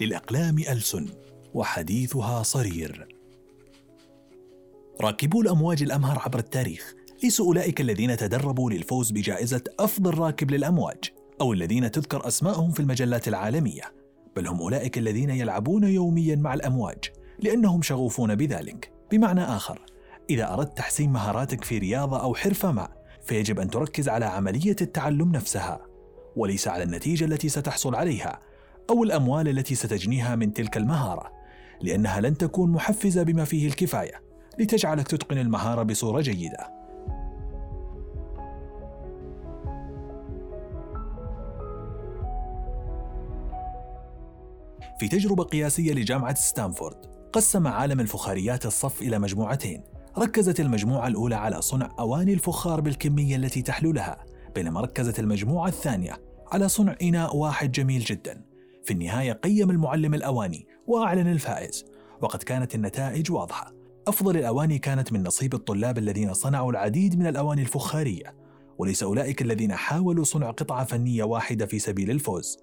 للأقلام ألسن وحديثها صرير. راكبو الأمواج الأمهر عبر التاريخ ليسوا أولئك الذين تدربوا للفوز بجائزة أفضل راكب للأمواج أو الذين تذكر أسماءهم في المجلات العالمية بل هم أولئك الذين يلعبون يوميا مع الأمواج لأنهم شغوفون بذلك. بمعنى آخر إذا أردت تحسين مهاراتك في رياضة أو حرفة ما فيجب أن تركز على عملية التعلم نفسها وليس على النتيجة التي ستحصل عليها أو الأموال التي ستجنيها من تلك المهارة لأنها لن تكون محفزة بما فيه الكفاية لتجعلك تتقن المهارة بصورة جيدة. في تجربة قياسية لجامعة ستانفورد قسم عالم الفخاريات الصف إلى مجموعتين. ركزت المجموعة الأولى على صنع أواني الفخار بالكمية التي تحلو لها بينما ركزت المجموعة الثانية على صنع إناء واحد جميل جدا. في النهاية قيم المعلم الأواني وأعلن الفائز وقد كانت النتائج واضحة. أفضل الأواني كانت من نصيب الطلاب الذين صنعوا العديد من الأواني الفخارية وليس أولئك الذين حاولوا صنع قطعة فنية واحدة في سبيل الفوز.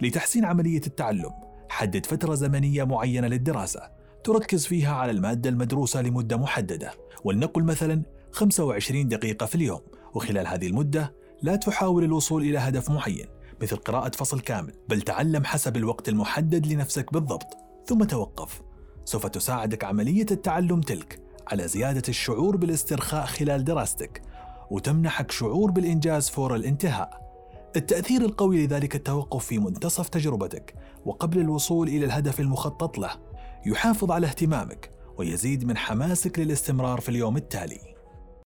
لتحسين عملية التعلم حدد فترة زمنية معينة للدراسة. تركز فيها على المادة المدروسة لمدة محددة ولنقل مثلا 25 دقيقة في اليوم وخلال هذه المدة لا تحاول الوصول إلى هدف معين مثل قراءة فصل كامل بل تعلم حسب الوقت المحدد لنفسك بالضبط. ثم توقف. سوف تساعدك عملية التعلم تلك على زيادة الشعور بالاسترخاء خلال دراستك وتمنحك شعور بالإنجاز فور الانتهاء. التأثير القوي لذلك التوقف في منتصف تجربتك وقبل الوصول إلى الهدف المخطط له. يحافظ على اهتمامك ويزيد من حماسك للاستمرار في اليوم التالي.